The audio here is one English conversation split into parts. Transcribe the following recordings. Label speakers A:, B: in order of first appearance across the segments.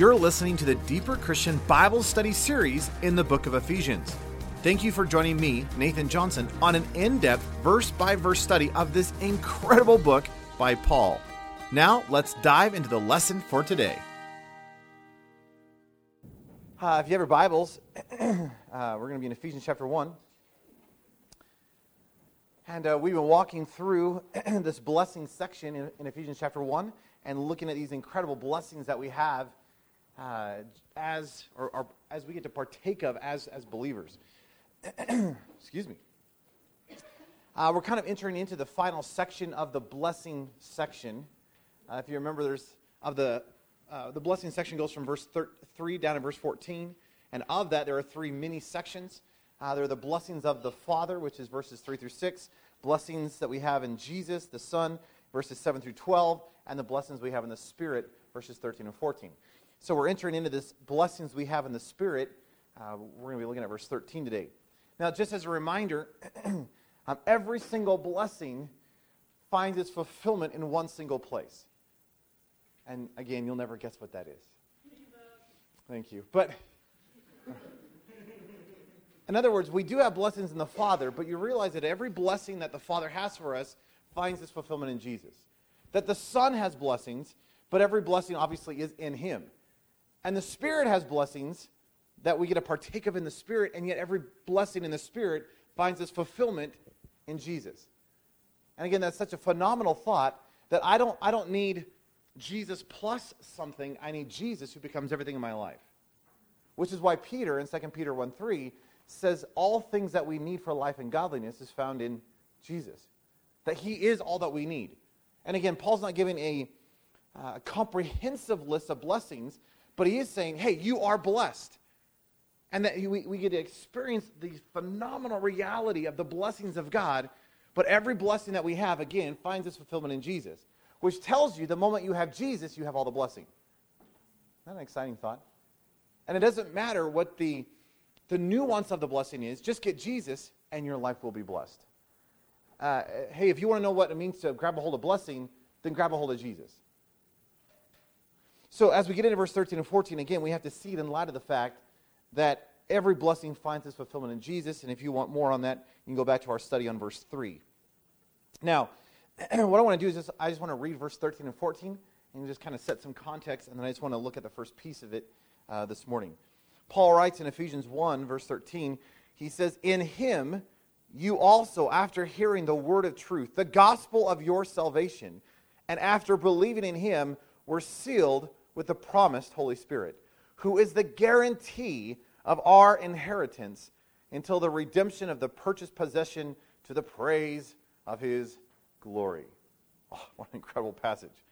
A: You're listening to the Deeper Christian Bible Study series in the book of Ephesians. Thank you for joining me, Nathan Johnson, on an in depth, verse by verse study of this incredible book by Paul. Now, let's dive into the lesson for today. Uh, if you have your Bibles, uh, we're going to be in Ephesians chapter 1. And uh, we've been walking through this blessing section in, in, Ephesians chapter 1 and looking at these incredible blessings that we have uh, as, or, or, as we get to partake of as, as believers. Excuse me. Uh, we're kind of entering into the final section of the blessing section. Uh, if you remember, there's of the uh, the blessing section goes from verse thir- 3 down to verse 14. And of that, there are three mini sections. Uh, there are the blessings of the Father, which is verses 3 through 6, blessings that we have in Jesus, the Son, verses 7 through 12, and the blessings we have in the Spirit, verses 13 and 14. So we're entering into this blessings we have in the Spirit. Uh, we're going to be looking at verse 13 today. Now, just as a reminder, um, every single blessing finds its fulfillment in one single place. And again, you'll never guess what that is. Thank you. But in other words, we do have blessings in the Father, but you realize that every blessing that the Father has for us finds its fulfillment in Jesus. That the Son has blessings, but every blessing obviously is in Him. And the Spirit has blessings that we get to partake of in the Spirit, and yet every blessing in the Spirit finds its fulfillment in Jesus. And again, that's such a phenomenal thought that I don't, I don't need Jesus plus something, I need Jesus who becomes everything in my life. Which is why Peter in 2 Peter 1 3 says all things that we need for life and godliness is found in Jesus. That he is all that we need. And again, Paul's not giving a uh, comprehensive list of blessings, but he is saying, hey, you are blessed. And that we, we get to experience the phenomenal reality of the blessings of God, but every blessing that we have, again, finds its fulfillment in Jesus which tells you the moment you have Jesus, you have all the blessing. Isn't that an exciting thought? And it doesn't matter what the, the nuance of the blessing is, just get Jesus and your life will be blessed. Uh, hey, if you want to know what it means to grab a hold of blessing, then grab a hold of Jesus. So as we get into verse 13 and 14, again, we have to see it in light of the fact that every blessing finds its fulfillment in Jesus. And if you want more on that, you can go back to our study on verse 3. Now, what I want to do is just, I just want to read verse 13 and 14 and just kind of set some context, and then I just want to look at the first piece of it uh, this morning. Paul writes in Ephesians 1, verse 13, he says, In him you also, after hearing the word of truth, the gospel of your salvation, and after believing in him, were sealed with the promised Holy Spirit, who is the guarantee of our inheritance until the redemption of the purchased possession to the praise of his glory. Oh, what an incredible passage.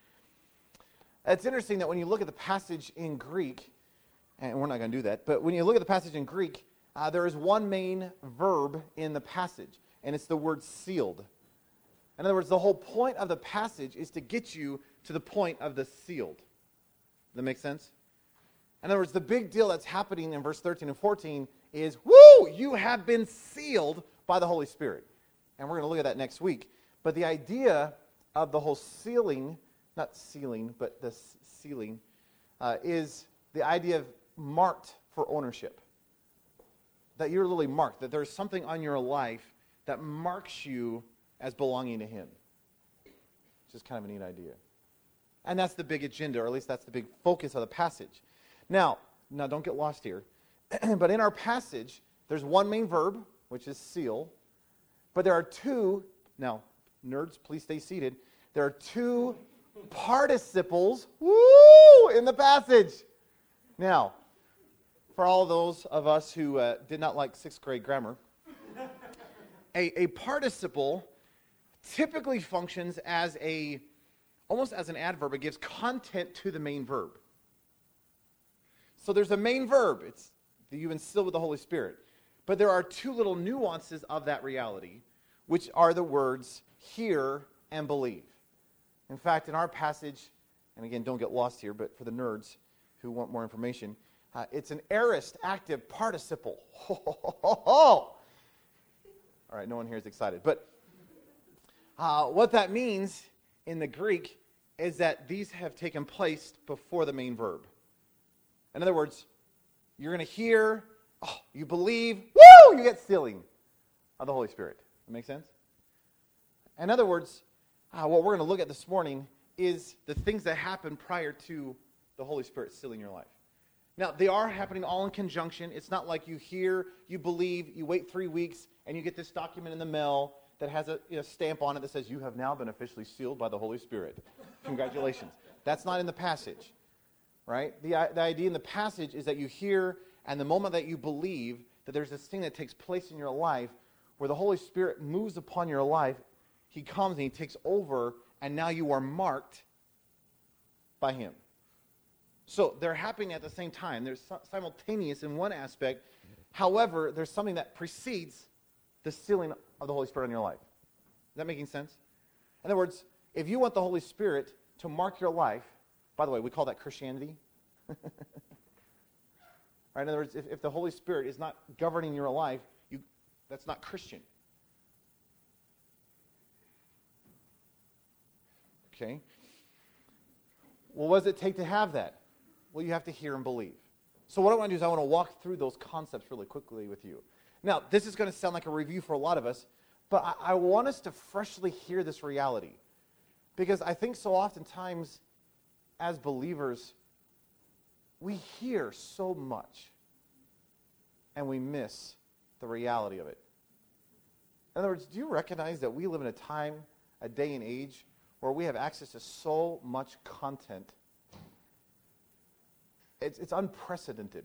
A: It's interesting that when you look at the passage in Greek, and we're not going to do that, but when you look at the passage in Greek, uh, there is one main verb in the passage, and it's the word sealed. In other words, the whole point of the passage is to get you to the point of the sealed. That make sense? In other words, the big deal that's happening in verse 13 and 14 is, woo, you have been sealed by the Holy Spirit. And we're going to look at that next week. But the idea of the whole sealing, not sealing, but the sealing, uh, is the idea of marked for ownership. That you're literally marked, that there's something on your life that marks you as belonging to Him. Which is kind of a neat idea. And that's the big agenda, or at least that's the big focus of the passage. Now, now don't get lost here. but in our passage, there's one main verb, which is seal. But there are two, now nerds, please stay seated. There are two participles woo, in the passage. Now, for all those of us who uh, did not like sixth grade grammar, a, a participle typically functions as a almost as an adverb. It gives content to the main verb. So there's a main verb. It's that you instill with the Holy Spirit. But there are two little nuances of that reality, which are the words hear, and believe. In fact, in our passage, and again, don't get lost here, but for the nerds who want more information, uh, it's an aorist active participle. All right, no one here is excited. But uh, what that means in the Greek is that these have taken place before the main verb. In other words, you're going to hear, oh, you believe, woo, you get sealing of the Holy Spirit. That make sense? In other words, uh, what we're going to look at this morning is the things that happen prior to the Holy Spirit sealing your life. Now, they are happening all in conjunction. It's not like you hear, you believe, you wait three weeks, and you get this document in the mail that has a you know, stamp on it that says, You have now been officially sealed by the Holy Spirit. Congratulations. That's not in the passage, right? The, uh, the idea in the passage is that you hear, and the moment that you believe that there's this thing that takes place in your life where the Holy Spirit moves upon your life, He comes and He takes over, and now you are marked by Him. So they're happening at the same time. They're simultaneous in one aspect. However, there's something that precedes the sealing of the Holy Spirit in your life. Is that making sense? In other words, if you want the Holy Spirit to mark your life, by the way, we call that Christianity. right? In other words, if, if the Holy Spirit is not governing your life, you, that's not Christian. Okay? Well, what does it take to have that? Well, you have to hear and believe. So, what I want to do is I want to walk through those concepts really quickly with you. Now, this is going to sound like a review for a lot of us, but I, I want us to freshly hear this reality. Because I think so oftentimes, as believers, we hear so much and we miss the reality of it. In other words, do you recognize that we live in a time, a day and age, where we have access to so much content it's, it's unprecedented.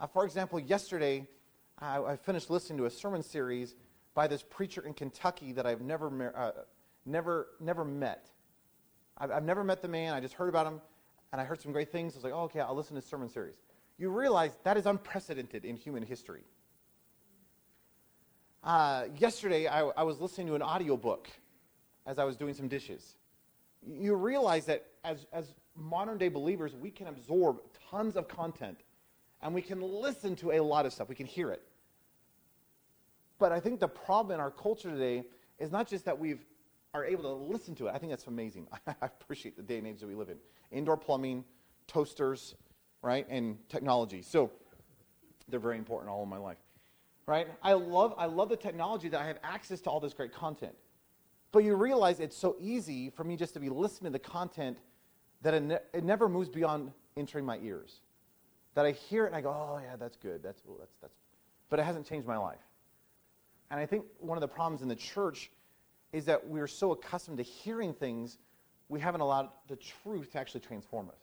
A: Uh, for example, yesterday I, I, finished listening to a sermon series by this preacher in Kentucky that I've never, uh, never, never met. I've, I've never met the man. I just heard about him, and I heard some great things. I was like, oh, okay, I'll listen to his sermon series. You realize that is unprecedented in human history. Uh, yesterday, I, I was listening to an audiobook as I was doing some dishes. You realize that as, as modern day believers, we can absorb tons of content and we can listen to a lot of stuff. We can hear it. But I think the problem in our culture today is not just that we are able to listen to it. I think that's amazing. I appreciate the day and age that we live in. Indoor plumbing, toasters, right, and technology. So they're very important all of my life. Right? I love I love the technology that I have access to all this great content. But you realize it's so easy for me just to be listening to the content that it, ne- it never moves beyond entering my ears. That I hear it and I go, oh, yeah, that's good. That's, that's, that's. But it hasn't changed my life. And I think one of the problems in the church is that we're so accustomed to hearing things, we haven't allowed the truth to actually transform us.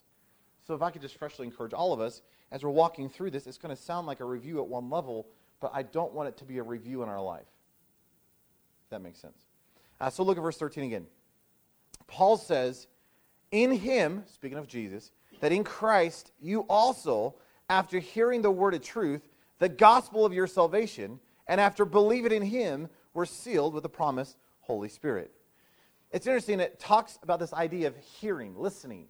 A: So if I could just freshly encourage all of us, as we're walking through this, it's going to sound like a review at one level, but I don't want it to be a review in our life. that makes sense. Uh, so look at verse 13 again. Paul says, in him, speaking of Jesus, that in Christ you also, after hearing the word of truth, the gospel of your salvation, and after believing in him, were sealed with the promised Holy Spirit. It's interesting, it talks about this idea of hearing, listening.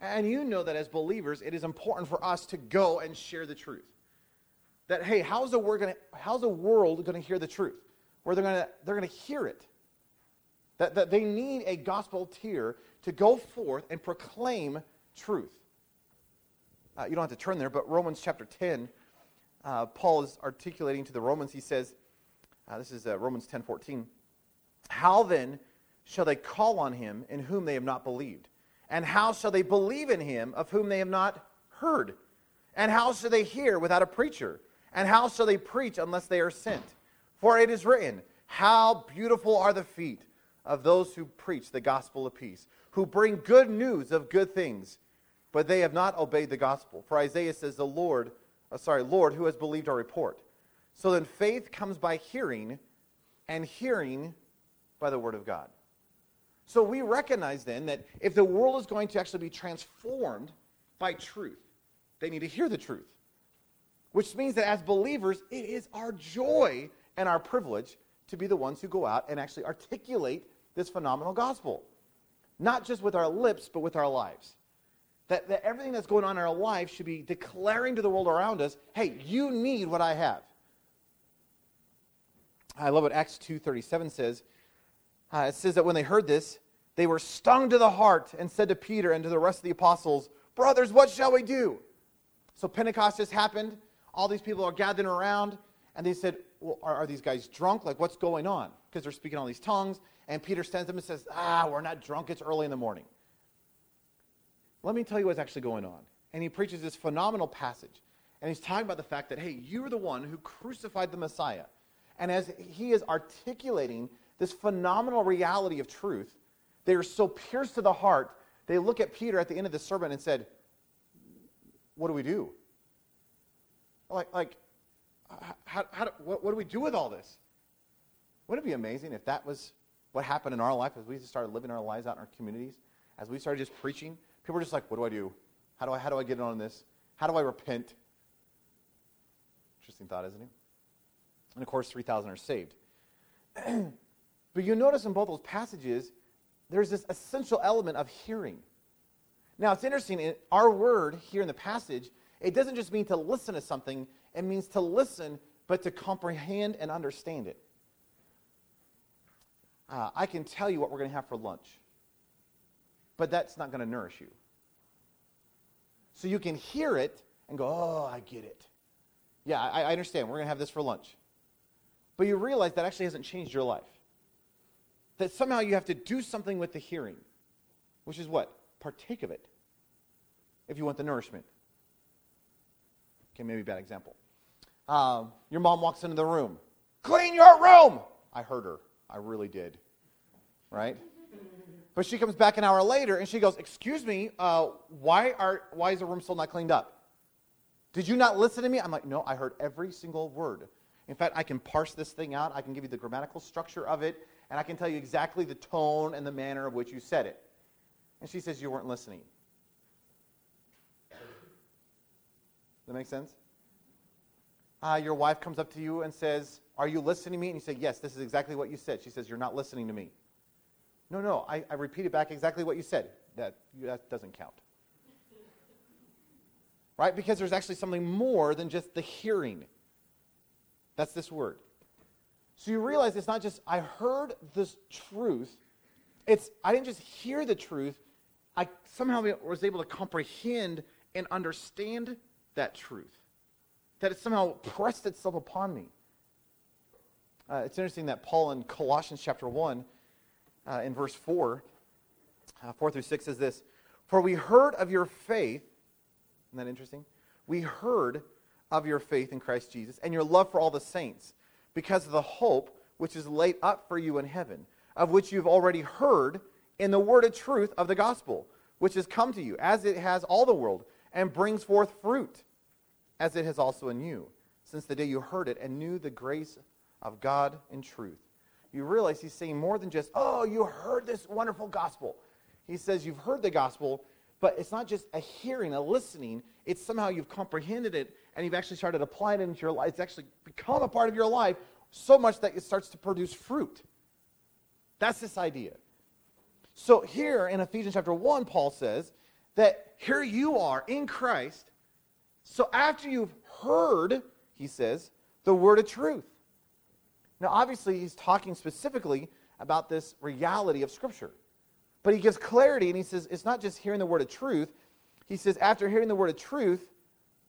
A: And you know that as believers, it is important for us to go and share the truth. That, hey, how's the, world gonna, how's the world going to hear the truth? Where they're going to they're to hear it. That, that they need a gospel tier to go forth and proclaim truth. Uh, you don't have to turn there, but Romans chapter 10, uh, Paul is articulating to the Romans. He says, uh, this is uh, Romans 10 14. How then shall they call on him in whom they have not believed? And how shall they believe in him of whom they have not heard? And how shall they hear without a preacher? And how shall they preach unless they are sent? For it is written, How beautiful are the feet of those who preach the gospel of peace, who bring good news of good things, but they have not obeyed the gospel. For Isaiah says, The Lord, uh, sorry, Lord, who has believed our report? So then faith comes by hearing, and hearing by the word of God. So we recognize then that if the world is going to actually be transformed by truth, they need to hear the truth. Which means that as believers, it is our joy and our privilege to be the ones who go out and actually articulate this phenomenal gospel. Not just with our lips, but with our lives. That, that everything that's going on in our life should be declaring to the world around us, hey, you need what I have. I love what Acts 2.37 says. Uh, it says that when they heard this, they were stung to the heart and said to Peter and to the rest of the apostles, Brothers, what shall we do? So Pentecost just happened. All these people are gathering around, and they said, Well, are, are these guys drunk? Like, what's going on? Because they're speaking all these tongues. And Peter stands up and says, Ah, we're not drunk. It's early in the morning. Let me tell you what's actually going on. And he preaches this phenomenal passage. And he's talking about the fact that, hey, you are the one who crucified the Messiah. And as he is articulating this phenomenal reality of truth, they are so pierced to the heart, they look at Peter at the end of the sermon and said, What do we do? Like, like how, how, what, what do we do with all this? Wouldn't it be amazing if that was what happened in our life as we started living our lives out in our communities? As we started just preaching, people are just like, What do I do? How do I, how do I get on this? How do I repent? Interesting thought, isn't it? And of course, 3,000 are saved. but you notice in both those passages, there's this essential element of hearing. Now, it's interesting, in our word here in the passage, it doesn't just mean to listen to something, it means to listen, but to comprehend and understand it. Uh, I can tell you what we're going to have for lunch, but that's not going to nourish you. So you can hear it and go, oh, I get it. Yeah, I, I understand. We're going to have this for lunch. But you realize that actually hasn't changed your life. That somehow you have to do something with the hearing, which is what? Partake of it if you want the nourishment. Okay, maybe bad example. Um, your mom walks into the room. Clean your room! I heard her. I really did. Right? But she comes back an hour later and she goes, Excuse me, uh, why, are, why is the room still not cleaned up? Did you not listen to me? I'm like, No, I heard every single word. In fact, I can parse this thing out. I can give you the grammatical structure of it, and I can tell you exactly the tone and the manner of which you said it. And she says, You weren't listening. Does that make sense? Uh, your wife comes up to you and says, Are you listening to me? And you say, Yes, this is exactly what you said. She says, You're not listening to me. No, no, I, I repeated back exactly what you said. That, that doesn't count. right? Because there's actually something more than just the hearing. That's this word. So you realize it's not just, I heard this truth. It's, I didn't just hear the truth, I somehow was able to comprehend and understand that truth. That it somehow pressed itself upon me. Uh, it's interesting that Paul in Colossians chapter 1 uh, in verse 4, uh, 4 through 6 is this For we heard of your faith. Isn't that interesting? We heard of your faith in Christ Jesus and your love for all the saints because of the hope which is laid up for you in heaven, of which you've already heard in the word of truth of the gospel, which has come to you, as it has all the world, and brings forth fruit, as it has also in you, since the day you heard it and knew the grace of God in truth you realize he's saying more than just, oh, you heard this wonderful gospel. He says you've heard the gospel, but it's not just a hearing, a listening. It's somehow you've comprehended it and you've actually started applying it into your life. It's actually become a part of your life so much that it starts to produce fruit. That's this idea. So here in Ephesians chapter 1, Paul says that here you are in Christ. So after you've heard, he says, the word of truth. Now, obviously, he's talking specifically about this reality of Scripture. But he gives clarity and he says it's not just hearing the word of truth. He says, after hearing the word of truth,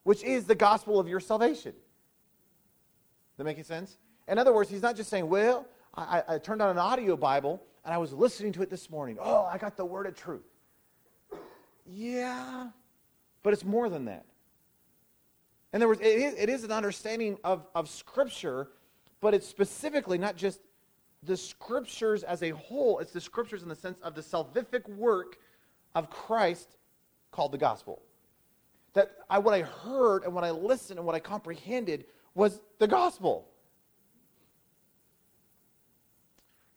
A: which is the gospel of your salvation. Does that make sense? In other words, he's not just saying, well, I, I turned on an audio Bible and I was listening to it this morning. Oh, I got the word of truth. Yeah, but it's more than that. In other words, it is, it is an understanding of, of Scripture but it's specifically not just the scriptures as a whole, it's the scriptures in the sense of the salvific work of Christ called the gospel. That I, what I heard and what I listened and what I comprehended was the gospel.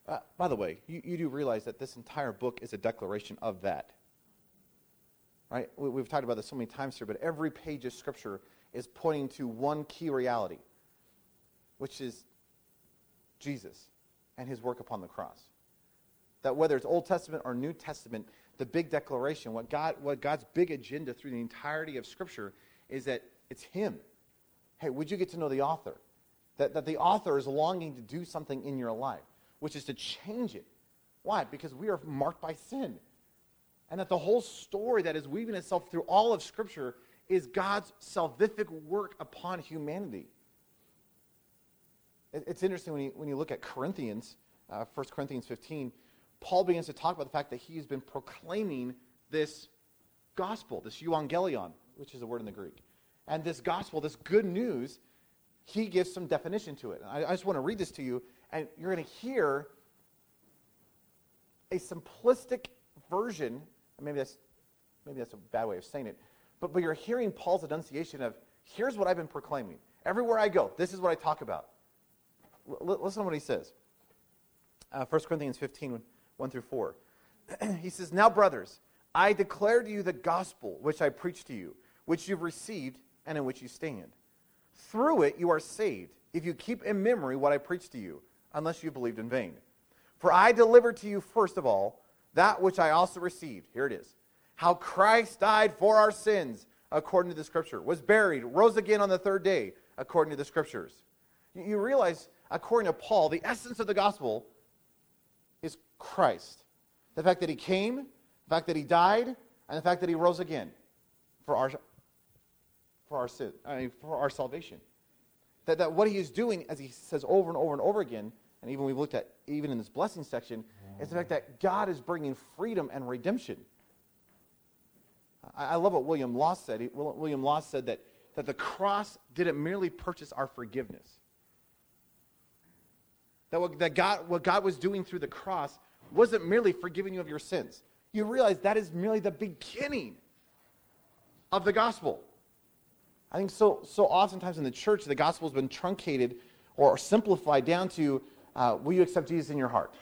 A: Uh, by the way, you, you do realize that this entire book is a declaration of that. Right? We, we've talked about this so many times here, but every page of Scripture is pointing to one key reality, which is Jesus and his work upon the cross. That whether it's Old Testament or New Testament, the big declaration, what, God, what God's big agenda through the entirety of Scripture is that it's him. Hey, would you get to know the author? That, that the author is longing to do something in your life, which is to change it. Why? Because we are marked by sin. And that the whole story that is weaving itself through all of Scripture is God's salvific work upon humanity. It's interesting when you, when you look at Corinthians, uh, 1 Corinthians 15, Paul begins to talk about the fact that he's been proclaiming this gospel, this euangelion, which is a word in the Greek. And this gospel, this good news, he gives some definition to it. I, I just want to read this to you, and you're going to hear a simplistic version. Maybe that's, maybe that's a bad way of saying it. But, but you're hearing Paul's enunciation of here's what I've been proclaiming. Everywhere I go, this is what I talk about. Listen to what he says. Uh, 1 Corinthians 15, 1 through 4. he says, Now, brothers, I declare to you the gospel which I preached to you, which you've received and in which you stand. Through it you are saved, if you keep in memory what I preached to you, unless you believed in vain. For I delivered to you first of all that which I also received. Here it is. How Christ died for our sins, according to the Scripture, was buried, rose again on the third day, according to the Scriptures. You realize, according to Paul, the essence of the gospel is Christ. The fact that he came, the fact that he died, and the fact that he rose again for our, for our, sin, I mean, for our salvation. That, that what he is doing, as he says over and over and over again, and even we've looked at even in this blessing section, is the fact that God is bringing freedom and redemption. I, I love what William Law said. He, William Law said that, that the cross didn't merely purchase our forgiveness. That, what, that God, what God was doing through the cross wasn't merely forgiving you of your sins. You realize that is merely the beginning of the gospel. I think so, so oftentimes in the church, the gospel has been truncated or simplified down to uh, will you accept Jesus in your heart?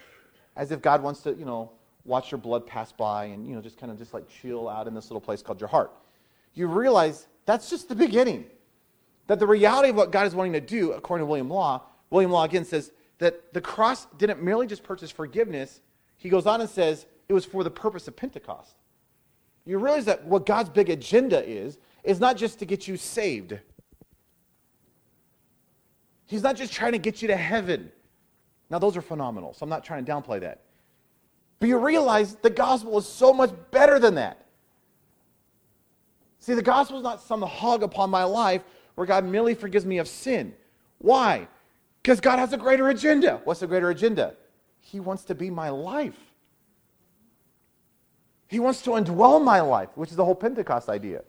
A: As if God wants to, you know, watch your blood pass by and, you know, just kind of just like chill out in this little place called your heart. You realize that's just the beginning. That the reality of what God is wanting to do, according to William Law, William Law again says that the cross didn't merely just purchase forgiveness. He goes on and says it was for the purpose of Pentecost. You realize that what God's big agenda is, is not just to get you saved. He's not just trying to get you to heaven. Now, those are phenomenal, so I'm not trying to downplay that. But you realize the gospel is so much better than that. See, the gospel is not some hog upon my life where God merely forgives me of sin. Why? Because God has a greater agenda. What's the greater agenda? He wants to be my life. He wants to indwell my life, which is the whole Pentecost idea.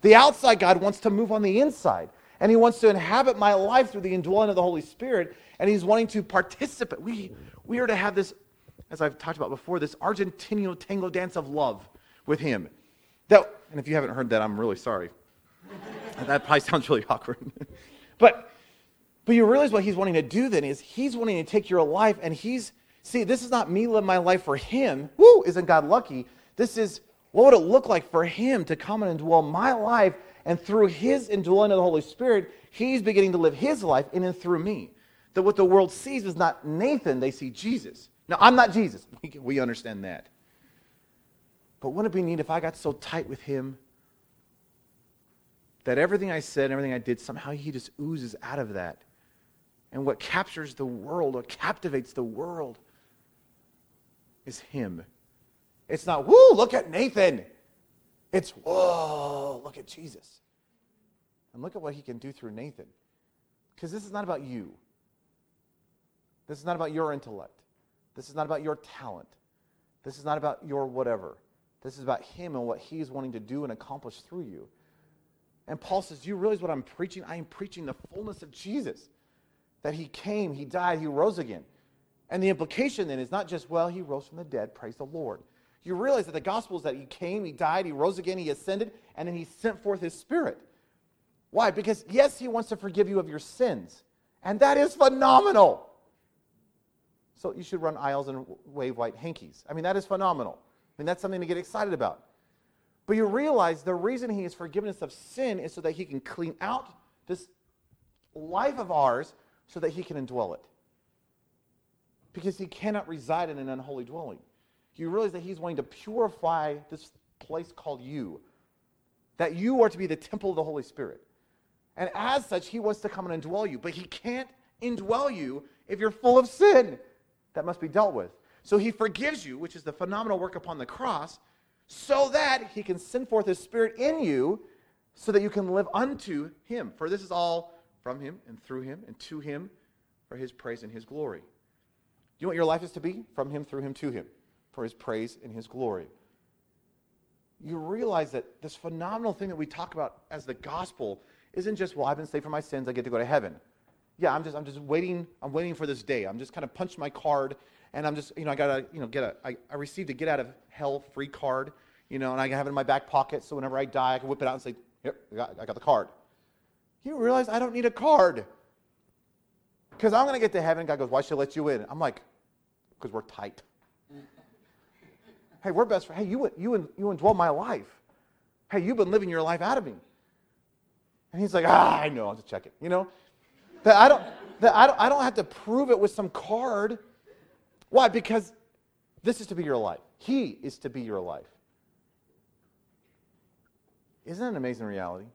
A: The outside God wants to move on the inside, and He wants to inhabit my life through the indwelling of the Holy Spirit and he's wanting to participate. We, we are to have this, as I've talked about before, this Argentino tango dance of love with him. That, and if you haven't heard that, I'm really sorry. that probably sounds really awkward. but, but you realize what he's wanting to do then is he's wanting to take your life and he's, see, this is not me living my life for him. Woo, isn't God lucky? This is, what would it look like for him to come and indwell my life and through his indwelling of the Holy Spirit, he's beginning to live his life in and through me that what the world sees is not Nathan, they see Jesus. Now, I'm not Jesus. We, we understand that. But wouldn't it be neat if I got so tight with him that everything I said, and everything I did, somehow he just oozes out of that? And what captures the world, what captivates the world, is him. It's not, whoo, look at Nathan. It's, whoa, look at Jesus. And look at what he can do through Nathan. Because this is not about you. This is not about your intellect. This is not about your talent. This is not about your whatever. This is about Him and what He is wanting to do and accomplish through you. And Paul says, you realize what I'm preaching? I am preaching the fullness of Jesus. That He came, He died, He rose again. And the implication then is not just, well, He rose from the dead, praise the Lord. You realize that the gospel is that He came, He died, He rose again, He ascended, and then He sent forth His Spirit. Why? Because, yes, He wants to forgive you of your sins. And that is phenomenal. So you should run aisles and wave white hankies. I mean, that is phenomenal. I mean, that's something to get excited about. But you realize the reason he is forgiveness of sin is so that he can clean out this life of ours so that he can indwell it. Because he cannot reside in an unholy dwelling. You realize that he's wanting to purify this place called you. That you are to be the temple of the Holy Spirit. And as such, he wants to come and indwell you. But he can't indwell you if you're full of sin that must be dealt with. So he forgives you, which is the phenomenal work upon the cross, so that he can send forth his spirit in you so that you can live unto him. For this is all from him and through him and to him for his praise and his glory. Do you what your life is to be? From him, through him, to him, for his praise and his glory. You realize that this phenomenal thing that we talk about as the gospel isn't just, well, I've been saved from my sins, I get to go to heaven. Yeah, I'm just, I'm just waiting, I'm waiting for this day. I'm just kind of punched my card and I'm just, you know, I got to, you know, get a, I, I received a get out of hell free card, you know, and I have it in my back pocket so whenever I die, I can whip it out and say, yep, I got, I got the card. You realize I don't need a card. Because I'm going to get to heaven. God goes, why should I let you in? I'm like, because we're tight. hey, we're best friends. Hey, you, you, you indwell my life. Hey, you've been living your life out of me. And he's like, ah, I know, I'll just check it. You know? That I don't, that I don't, I don't have to prove it with some card. Why? Because this is to be your life. He is to be your life. Isn't that an amazing reality?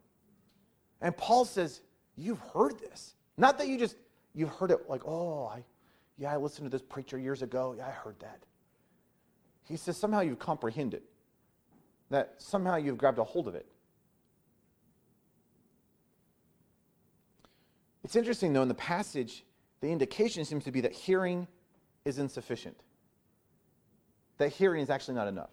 A: And Paul says, You've heard this. Not that you just, you've heard it like, oh, I, yeah, I listened to this preacher years ago. Yeah, I heard that. He says, somehow you've comprehended, that somehow you've grabbed a hold of it. It's interesting, though, in the passage, the indication seems to be that hearing is insufficient, that hearing is actually not enough,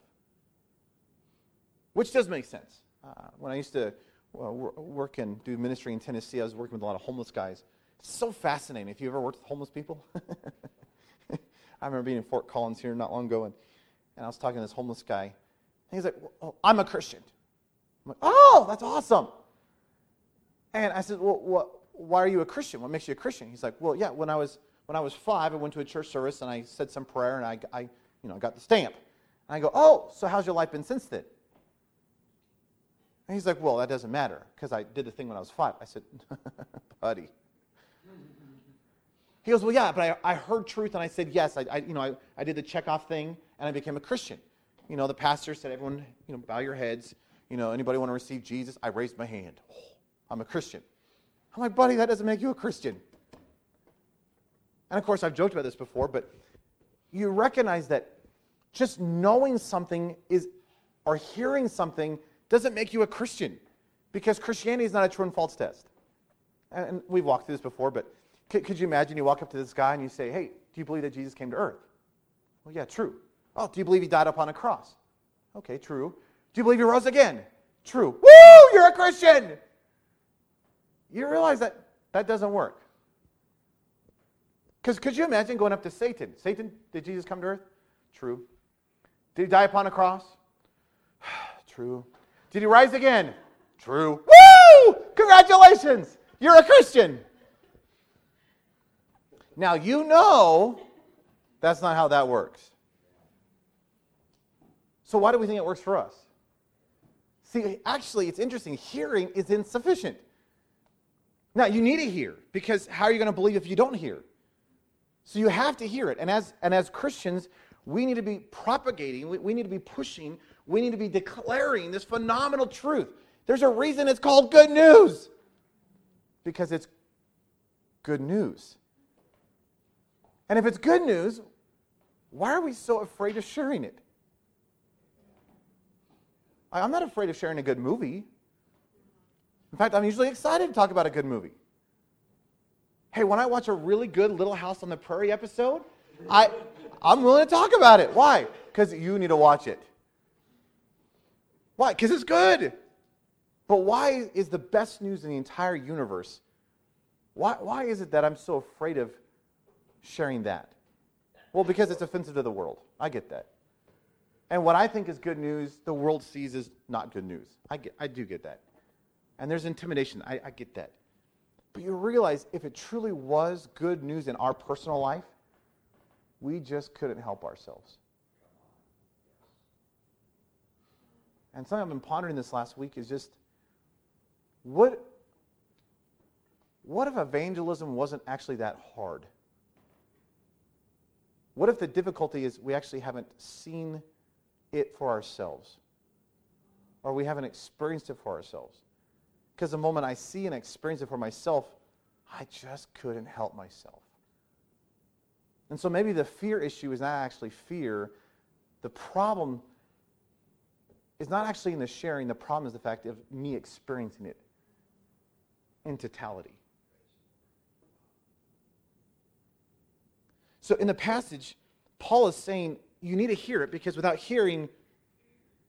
A: which does make sense. Uh, when I used to Uh, work and do ministry in Tennessee, I was working with a lot of homeless guys. It's so fascinating. If you ever worked with homeless people, I remember being in Fort Collins here not long ago, and, and I was talking to this homeless guy. And he's like, well, oh, I'm a Christian. I'm like, oh, that's awesome. And I said, well, what, why are you a Christian? What makes you a Christian? He's like, well, yeah, when I was, when I was five, I went to a church service and I said some prayer and I, I you know, got the stamp. And I go, oh, so how's your life been since then? And he's like, Well, that doesn't matter because I did the thing when I was five. I said, Buddy. He goes, Well, yeah, but I, I heard truth and I said yes. I, I you know, I, I did the checkoff thing and I became a Christian. You know, the pastor said, Everyone, you know, bow your heads. You know, anybody want to receive Jesus? I raised my hand. Oh, I'm a Christian. I'm like, Buddy, that doesn't make you a Christian. And of course, I've joked about this before, but you recognize that just knowing something is, or hearing something doesn't make you a Christian because Christianity is not a true and false test. And we've walked through this before, but could, could you imagine you walk up to this guy and you say, Hey, do you believe that Jesus came to earth? Well, yeah, true. Oh, do you believe he died upon a cross? Okay, true. Do you believe he rose again? True. Woo, you're a Christian. You realize that that doesn't work. Because could you imagine going up to Satan? Satan, did Jesus come to earth? True. Did he die upon a cross? True. Did he rise again? True. Woo! Congratulations! You're a Christian. Now, you know that's not how that works. So, why do we think it works for us? See, actually, it's interesting. Hearing is insufficient. Now, you need to hear because how are you going to believe if you don't hear? So, you have to hear it. And as, and as Christians, we need to be propagating, we, we need to be pushing we need to be declaring this phenomenal truth. There's a reason it's called good news because it's good news. And if it's good news, why are we so afraid of sharing it? I'm not afraid of sharing a good movie. In fact, I'm usually excited to talk about a good movie. Hey, when I watch a really good Little House on the Prairie episode, I, I'm willing to talk about it. Why? Because you need to watch it. Why? Because it's good. But why is the best news in the entire universe? Why, why is it that I'm so afraid of sharing that? Well, because it's offensive to the world. I get that. And what I think is good news, the world sees as not good news. I, get, I do get that. And there's intimidation. I, I get that. But you realize if it truly was good news in our personal life, we just couldn't help ourselves. And something I've been pondering this last week is just what, what if evangelism wasn't actually that hard? What if the difficulty is we actually haven't seen it for ourselves? Or we haven't experienced it for ourselves? Because the moment I see and experience it for myself, I just couldn't help myself. And so maybe the fear issue is not actually fear. The problem is not actually in the sharing. The problem is the fact of me experiencing it in totality. So in the passage, Paul is saying you need to hear it because without hearing,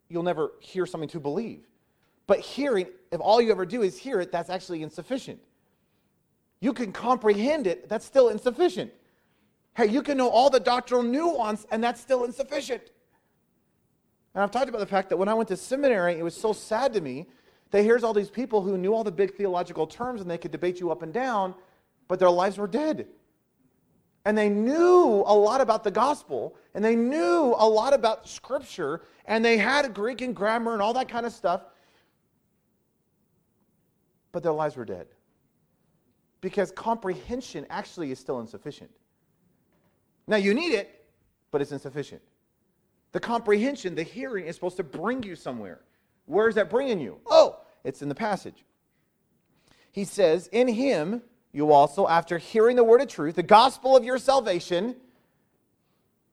A: you'll never hear something to believe. But hearing, if all you ever do is hear it, that's actually insufficient. You can comprehend it, that's still insufficient. Hey, you can know all the doctrinal nuance, and that's still insufficient. And I've talked about the fact that when I went to seminary, it was so sad to me that here's all these people who knew all the big theological terms and they could debate you up and down, but their lives were dead. And they knew a lot about the gospel, and they knew a lot about scripture, and they had Greek and grammar and all that kind of stuff, but their lives were dead. Because comprehension actually is still insufficient. Now, you need it, but it's insufficient. The comprehension, the hearing, is supposed to bring you somewhere. Where is that bringing you? Oh, it's in the passage. He says, In him you also, after hearing the word of truth, the gospel of your salvation,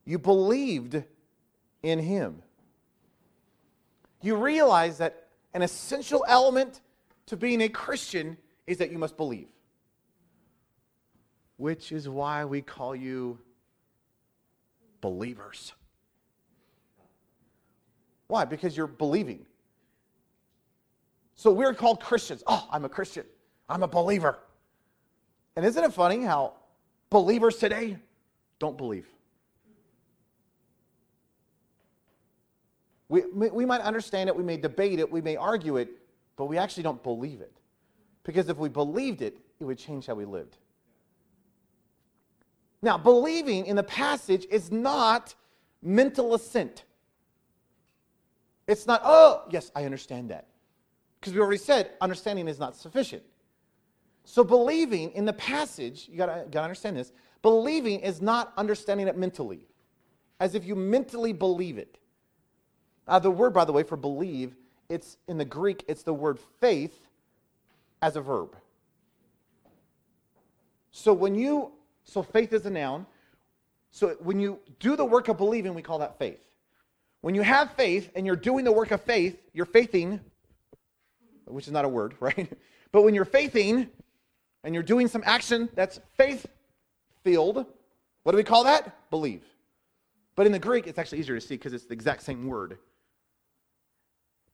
A: you believed in him. You realize that an essential element to being a Christian is that you must believe, which is why we call you believers. Why? Because you're believing. So we're called Christians. Oh, I'm a Christian. I'm a believer. And isn't it funny how believers today don't believe? We, we might understand it, we may debate it, we may argue it, but we actually don't believe it. Because if we believed it, it would change how we lived. Now, believing in the passage is not mental assent. It's not, oh, yes, I understand that. Because we already said understanding is not sufficient. So believing in the passage, you gotta, gotta understand this, believing is not understanding it mentally, as if you mentally believe it. Uh, the word, by the way, for believe, it's in the Greek, it's the word faith as a verb. So when you, so faith is a noun. So when you do the work of believing, we call that faith. When you have faith and you're doing the work of faith, you're faithing, which is not a word, right? But when you're faithing, and you're doing some action that's faith filled, what do we call that? Believe. But in the Greek, it's actually easier to see because it's the exact same word.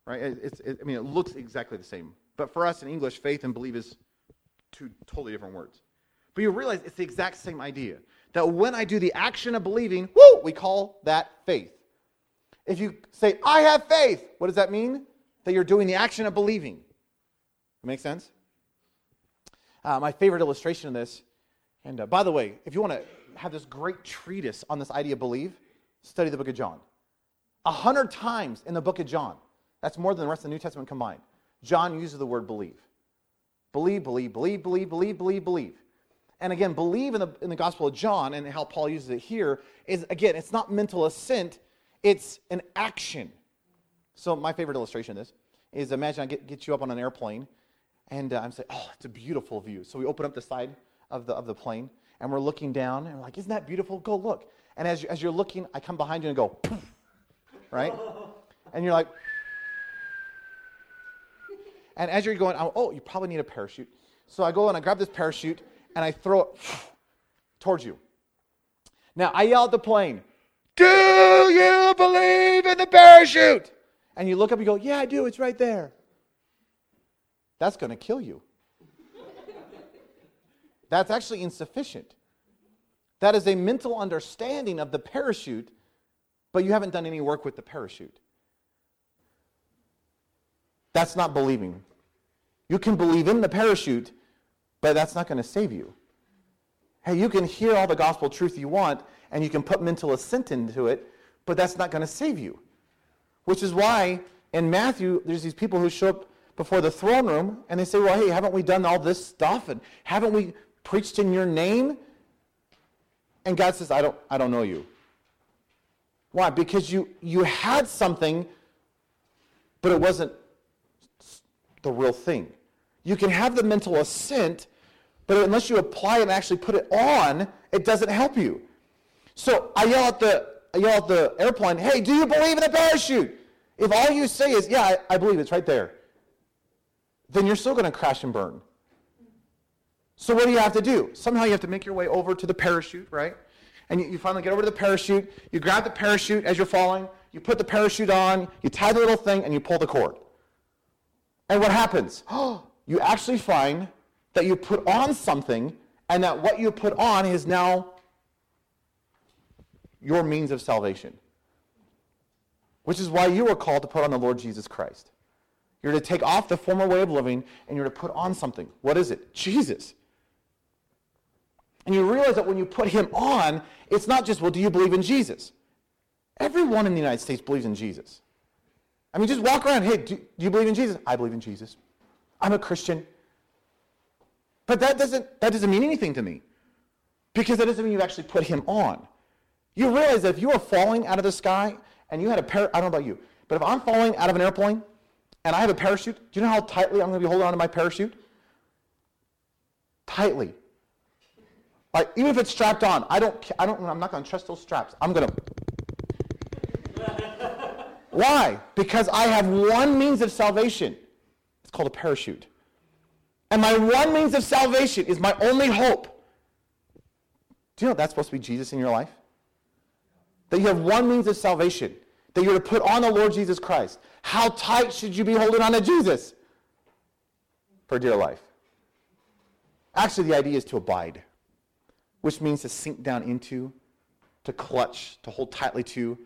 A: Right? It's, it, I mean, it looks exactly the same. But for us in English, faith and believe is two totally different words. But you realize it's the exact same idea. That when I do the action of believing, whoo, we call that faith. If you say, I have faith, what does that mean? That you're doing the action of believing. Make sense? Uh, my favorite illustration of this, and uh, by the way, if you want to have this great treatise on this idea of believe, study the book of John. A hundred times in the book of John, that's more than the rest of the New Testament combined, John uses the word believe. Believe, believe, believe, believe, believe, believe, believe. And again, believe in the, in the Gospel of John and how Paul uses it here is, again, it's not mental assent, it's an action. So, my favorite illustration of this is imagine I get, get you up on an airplane and uh, I'm saying, oh, it's a beautiful view. So we open up the side of the, of the plane and we're looking down and we're like, isn't that beautiful? Go look. And as, you, as you're looking, I come behind you and go, right? And you're like, and as you're going, oh, you probably need a parachute. So I go and I grab this parachute and I throw it towards you. Now I yell at the plane, Do you believe in the parachute? And you look up and you go, Yeah, I do. It's right there that's going to kill you. that's actually insufficient. That is a mental understanding of the parachute, but you haven't done any work with the parachute. That's not believing. You can believe in the parachute, but that's not going to save you. Hey, you can hear all the gospel truth you want, and you can put mental assent into it, but that's not going to save you. Which is why in Matthew, there's these people who show up before the throne room and they say, Well, hey, haven't we done all this stuff? And haven't we preached in your name? And God says, I don't, I don't know you. Why? Because you, you had something, but it wasn't the real thing. You can have the mental assent, but unless you apply it and actually put it on, it doesn't help you. So I yell at the, I yell at the airplane, hey, do you believe in the parachute? If all you say is, yeah, I, I believe it's right there, then you're still going to crash and burn. So what do you have to do? Somehow you have to make your way over to the parachute, right? And you, you finally get over to the parachute. You grab the parachute as you're falling. You put the parachute on. You tie the little thing, and you pull the cord. And what happens? you actually find that you put on something, and that what you put on is now your means of salvation. Which is why you are called to put on the Lord Jesus Christ. You're to take off the former way of living and you're to put on something. What is it? Jesus. And you realize that when you put him on, it's not just, well, do you believe in Jesus? Everyone in the United States believes in Jesus. I mean, just walk around, hey, do, do you believe in Jesus? I believe in Jesus. I'm a Christian. But that doesn't, that doesn't mean anything to me because that doesn't mean you've actually put him on. You realize that if you are falling out of the sky and you had a pair, I don't know about you, but if I'm falling out of an airplane and I have a parachute, do you know how tightly I'm going to be holding onto my parachute? Tightly. Like, even if it's strapped on, I don't, I don't, I'm not going to trust those straps. I'm going to. Why? Because I have one means of salvation. It's called a parachute. And my one means of salvation is my only hope. Do you know that's supposed to be Jesus in your life? That you have one means of salvation, that you're to put on the Lord Jesus Christ. How tight should you be holding on to Jesus for dear life? Actually, the idea is to abide which means to sink down into, to clutch, to hold tightly to.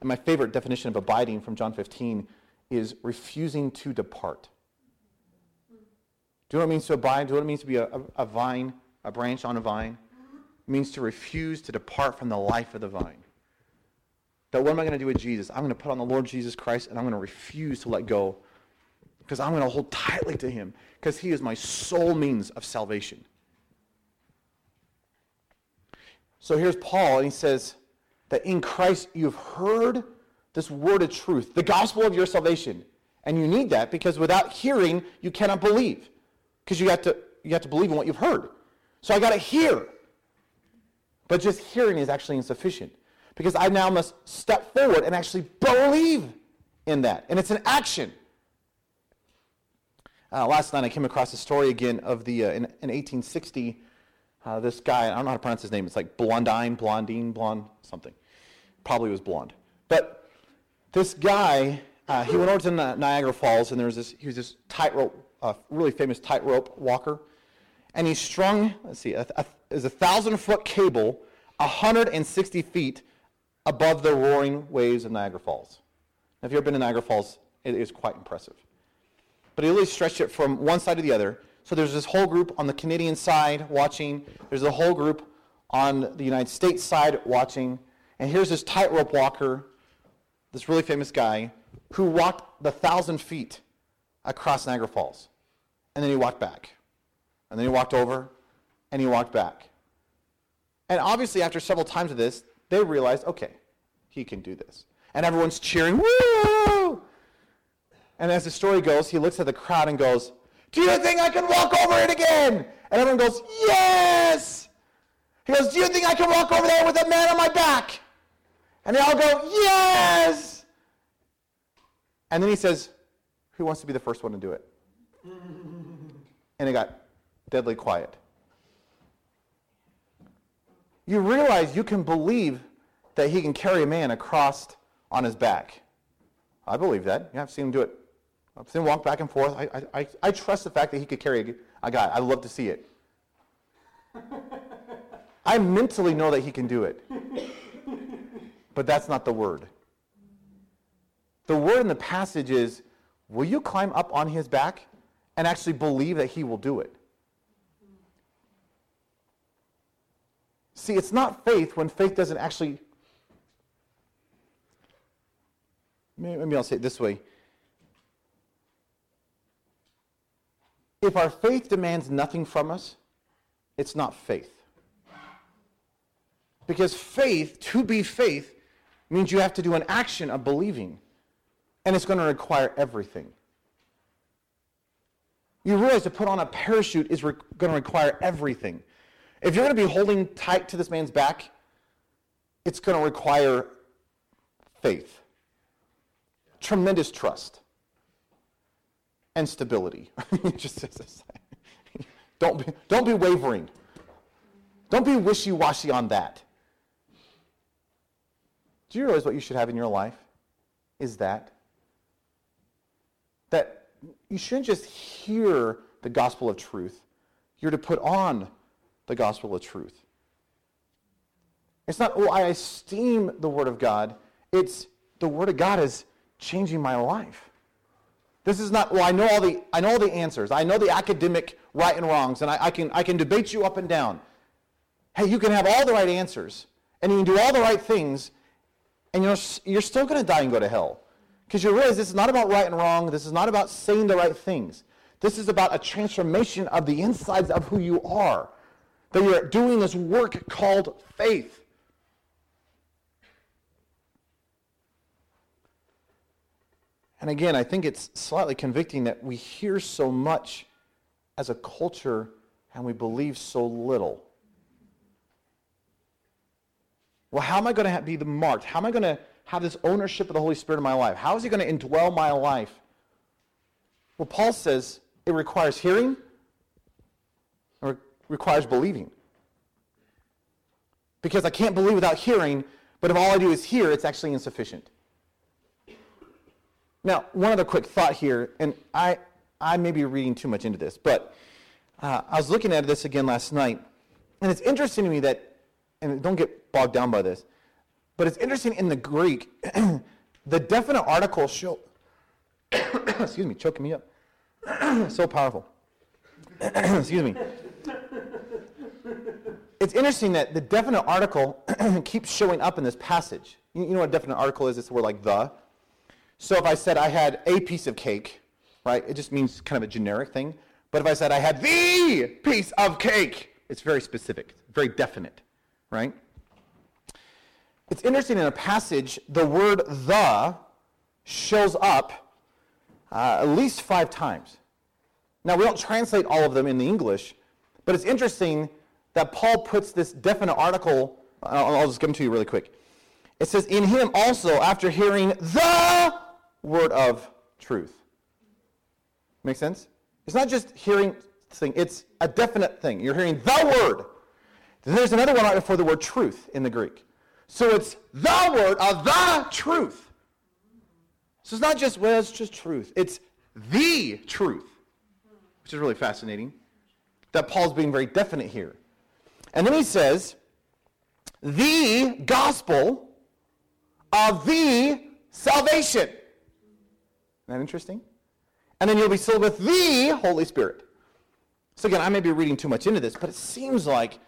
A: And my favorite definition of abiding from John 15 is refusing to depart. Do you know what it means to abide? Do you know what it means to be a, a, a vine, a branch on a vine? It means to refuse to depart from the life of the vine. That what am I going to do with Jesus? I'm going to put on the Lord Jesus Christ and I'm going to refuse to let go because I'm going to hold tightly to him because he is my sole means of salvation. So here's Paul, and he says that in Christ you've heard this word of truth, the gospel of your salvation. And you need that because without hearing, you cannot believe. Because you have to you have to believe in what you've heard. So I got to hear. But just hearing is actually insufficient. Because I now must step forward and actually believe in that. And it's an action. Uh, last night I came across a story again of the, uh, in, in 1860, uh, this guy, I don't know how to pronounce his name. It's like Blondine, Blondine, Blonde, something. Probably was blonde. But this guy, uh, he went over to Niagara Falls, and there was this, he was this tightrope, uh, really famous tightrope walker. And he strung, let's see, a, a, a thousand foot cable 160 feet above the roaring waves of Niagara Falls. Now, if you've ever been to Niagara Falls, it is quite impressive. But he really stretched it from one side to the other so there's this whole group on the Canadian side watching. There's a whole group on the United States side watching. And here's this tightrope walker, this really famous guy, who walked the thousand feet across Niagara Falls. And then he walked back. And then he walked over, and he walked back. And obviously, after several times of this, they realized, okay, he can do this. And everyone's cheering, woo! And as the story goes, he looks at the crowd and goes, do you think I can walk over it again? And everyone goes, Yes! He goes, Do you think I can walk over there with a man on my back? And they all go, Yes! And then he says, Who wants to be the first one to do it? And it got deadly quiet. You realize you can believe that he can carry a man across on his back. I believe that. Yeah, I've seen him do it I've seen him walk back and forth. I, I, I trust the fact that he could carry a, a guy. I'd love to see it. I mentally know that he can do it. But that's not the word. The word in the passage is, will you climb up on his back and actually believe that he will do it? See, it's not faith when faith doesn't actually. Maybe I'll say it this way. If our faith demands nothing from us, it's not faith. Because faith, to be faith, means you have to do an action of believing. And it's going to require everything. You realize to put on a parachute is re- going to require everything. If you're going to be holding tight to this man's back, it's going to require faith. tremendous trust and stability. Just don't be, don't be wavering. Don't be wishy-washy on that. Do you realize what you should have in your life? Is that that you shouldn't just hear the gospel of truth. You're to put on the gospel of truth. It's not, oh, I esteem the Word of God. It's the Word of God is changing my life. This is not, well, I know all the, I know all the answers. I know the academic right and wrongs, and I, I, can, I can debate you up and down. Hey, you can have all the right answers, and you can do all the right things, and you're, you're still going to die and go to hell. Because you realize this is not about right and wrong. This is not about saying the right things. This is about a transformation of the insides of who you are. That you're doing this work called faith. And again, I think it's slightly convicting that we hear so much as a culture and we believe so little. Well, how am I going to be the marked? How am I going to have this ownership of the Holy Spirit in my life? How is he going to indwell my life? Well, Paul says it requires hearing requires believing. Because I can't believe without hearing, but if all I do is hear, it's actually insufficient. Now, one other quick thought here, and I, I may be reading too much into this, but uh, I was looking at this again last night, and it's interesting to me that, and don't get bogged down by this, but it's interesting in the Greek, the definite article show, excuse me, choking me up, so powerful. excuse me. It's interesting that the definite article keeps showing up in this passage. You, you know what a definite article is? It's the word like the. So if I said I had a piece of cake, right, it just means kind of a generic thing. But if I said I had the piece of cake, it's very specific, very definite, right? It's interesting in a passage, the word the shows up uh, at least five times. Now, we don't translate all of them in the English, but it's interesting that Paul puts this definite article, I'll, I'll just give them to you really quick. It says, In him also, after hearing the word of truth. Make sense? It's not just hearing thing, it's a definite thing. You're hearing the word. Then there's another one for the word truth in the Greek. So it's the word of the truth. So it's not just, well, it's just truth. It's the truth, which is really fascinating that Paul's being very definite here. And then he says, the gospel of the salvation. Isn't that interesting? And then you'll be filled with the Holy Spirit. So again, I may be reading too much into this, but it seems like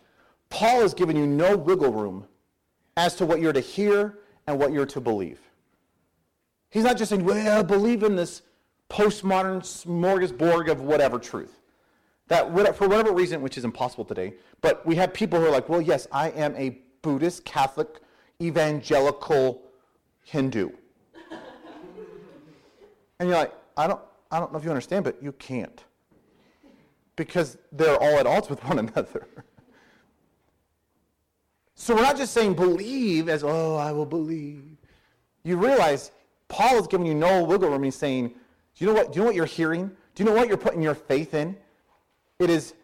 A: Paul has given you no wiggle room as to what you're to hear and what you're to believe. He's not just saying, well, believe in this postmodern smorgasbord of whatever truth. That for whatever reason, which is impossible today, but we have people who are like, well, yes, I am a Buddhist, Catholic, evangelical Hindu. And you're like, I don't, I don't know if you understand, but you can't. Because they're all at odds with one another. so we're not just saying believe as, oh, I will believe. You realize Paul is giving you no wiggle room. He's saying, do you know what, do you know what you're hearing? Do you know what you're putting your faith in? It is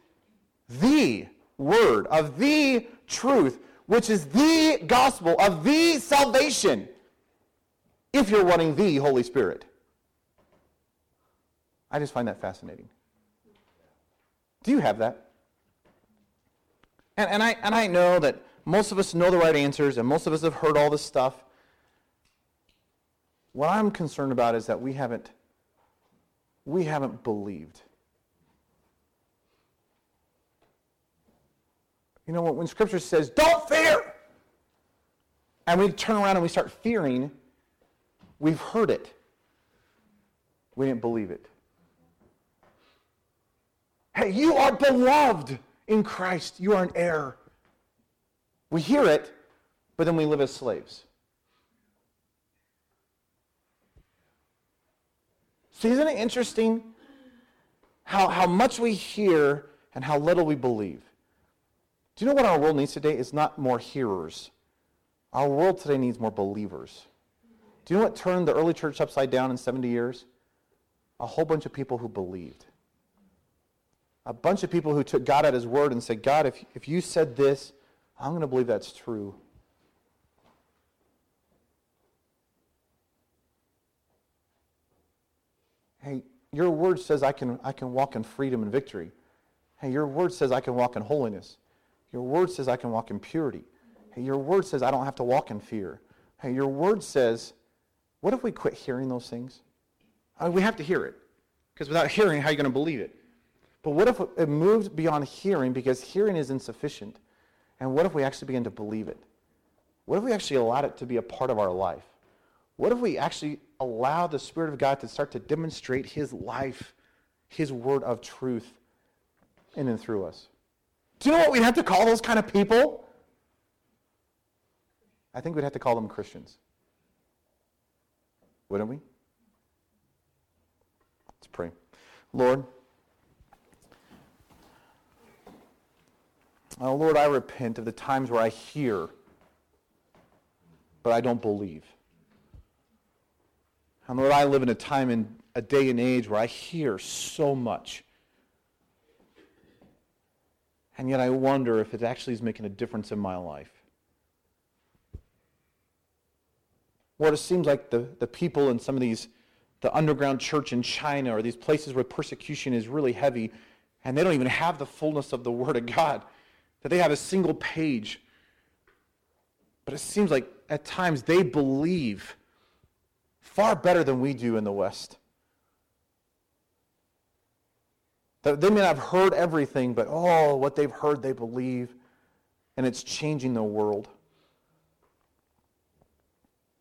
A: the word of the truth, which is the gospel of the salvation, if you're wanting the Holy Spirit. I just find that fascinating. Do you have that? And, and, I, and I know that most of us know the right answers and most of us have heard all this stuff. What I'm concerned about is that we haven't, we haven't believed. You know, when Scripture says, don't fear, and we turn around and we start fearing, we've heard it. We didn't believe it. Hey, you are beloved in Christ. You are an heir. We hear it, but then we live as slaves. See, isn't it interesting how, how much we hear and how little we believe? Do you know what our world needs today? Is not more hearers. Our world today needs more believers. Do you know what turned the early church upside down in 70 years? A whole bunch of people who believed. A bunch of people who took God at his word and said, God, if, if you said this, I'm going to believe that's true. Hey, your word says I can, I can walk in freedom and victory. Hey, your word says I can walk in holiness. Your word says I can walk in purity. Hey, your word says I don't have to walk in fear. Hey, your word says, what if we quit hearing those things? I mean, we have to hear it. Because without hearing, how are you going to believe it? But what if it moved beyond hearing because hearing is insufficient? And what if we actually begin to believe it? What if we actually allowed it to be a part of our life? What if we actually allow the Spirit of God to start to demonstrate His life, His word of truth in and through us? Do you know what we'd have to call those kind of people? I think we'd have to call them Christians. Wouldn't we? Let's pray. Lord, oh Lord, I repent of the times where I hear, but I don't believe. And Lord, I live in a time in a day and age where I hear so much. And yet I wonder if it actually is making a difference in my life. Lord, it seems like the, the people in some of these, the underground church in China or these places where persecution is really heavy, and they don't even have the fullness of the Word of God, that they have a single page. But it seems like at times they believe far better than we do in the West. They may not have heard everything, but oh, what they've heard, they believe, and it's changing the world.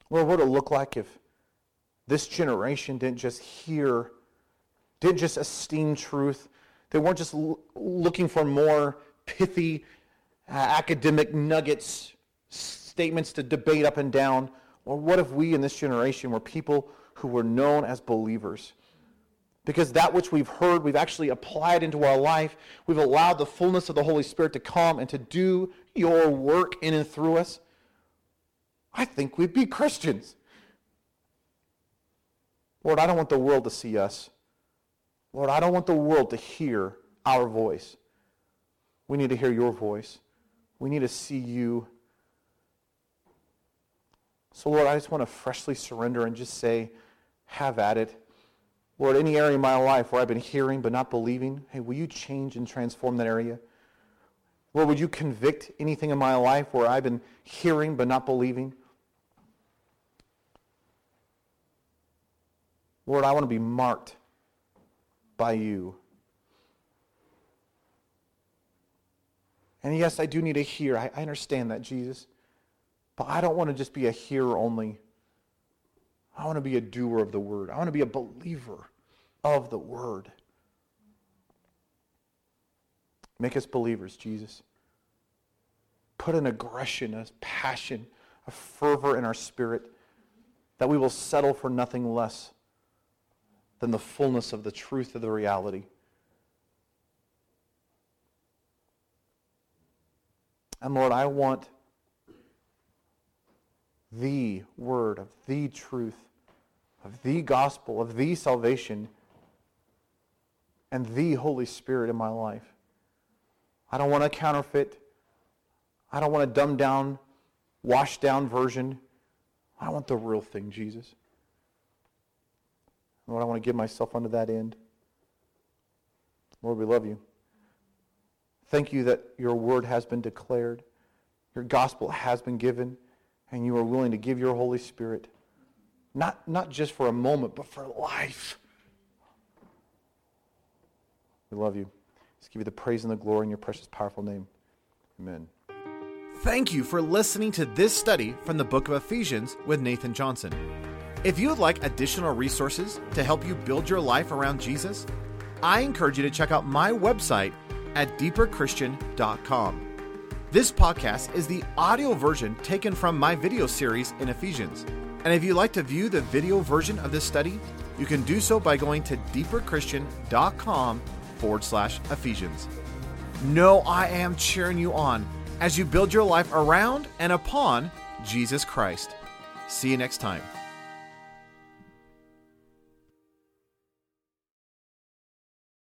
A: Lord, what would it look like if this generation didn't just hear, didn't just esteem truth? They weren't just l- looking for more pithy uh, academic nuggets, statements to debate up and down, or what if we in this generation were people who were known as believers? Because that which we've heard, we've actually applied into our life. We've allowed the fullness of the Holy Spirit to come and to do your work in and through us. I think we'd be Christians. Lord, I don't want the world to see us. Lord, I don't want the world to hear our voice. We need to hear your voice. We need to see you so, Lord, I just want to freshly surrender and just say, have at it. Lord, any area in my life where I've been hearing but not believing, hey, will you change and transform that area? Lord, would you convict anything in my life where I've been hearing but not believing? Lord, I want to be marked by you. And yes, I do need to hear. I, I understand that, Jesus. But I don't want to just be a hearer only. I want to be a doer of the word. I want to be a believer of the word. Make us believers, Jesus. Put an aggression, a passion, a fervor in our spirit that we will settle for nothing less than the fullness of the truth of the reality. And Lord, I want the word, of the truth, of the gospel, of the salvation, and the Holy Spirit in my life. I don't want a counterfeit. I don't want a dumbed down, washed down version. I want the real thing, Jesus. Lord, I want to give myself unto that end. Lord, we love you. Thank you that your word has been declared. Your gospel has been given and you are willing to give your Holy Spirit, not, not just for a moment, but for life. We love you. Let's give you the praise and the glory in your precious, powerful name. Amen.
B: Thank you for listening to this study from the book of Ephesians with Nathan Johnson. If you would like additional resources to help you build your life around Jesus, I encourage you to check out my website at deeperchristian.com. This podcast is the audio version taken from my video series in Ephesians. And if you'd like to view the video version of this study, you can do so by going to deeperchristian.com forward slash Ephesians. Know I am cheering you on as you build your life around and upon Jesus Christ. See you next time.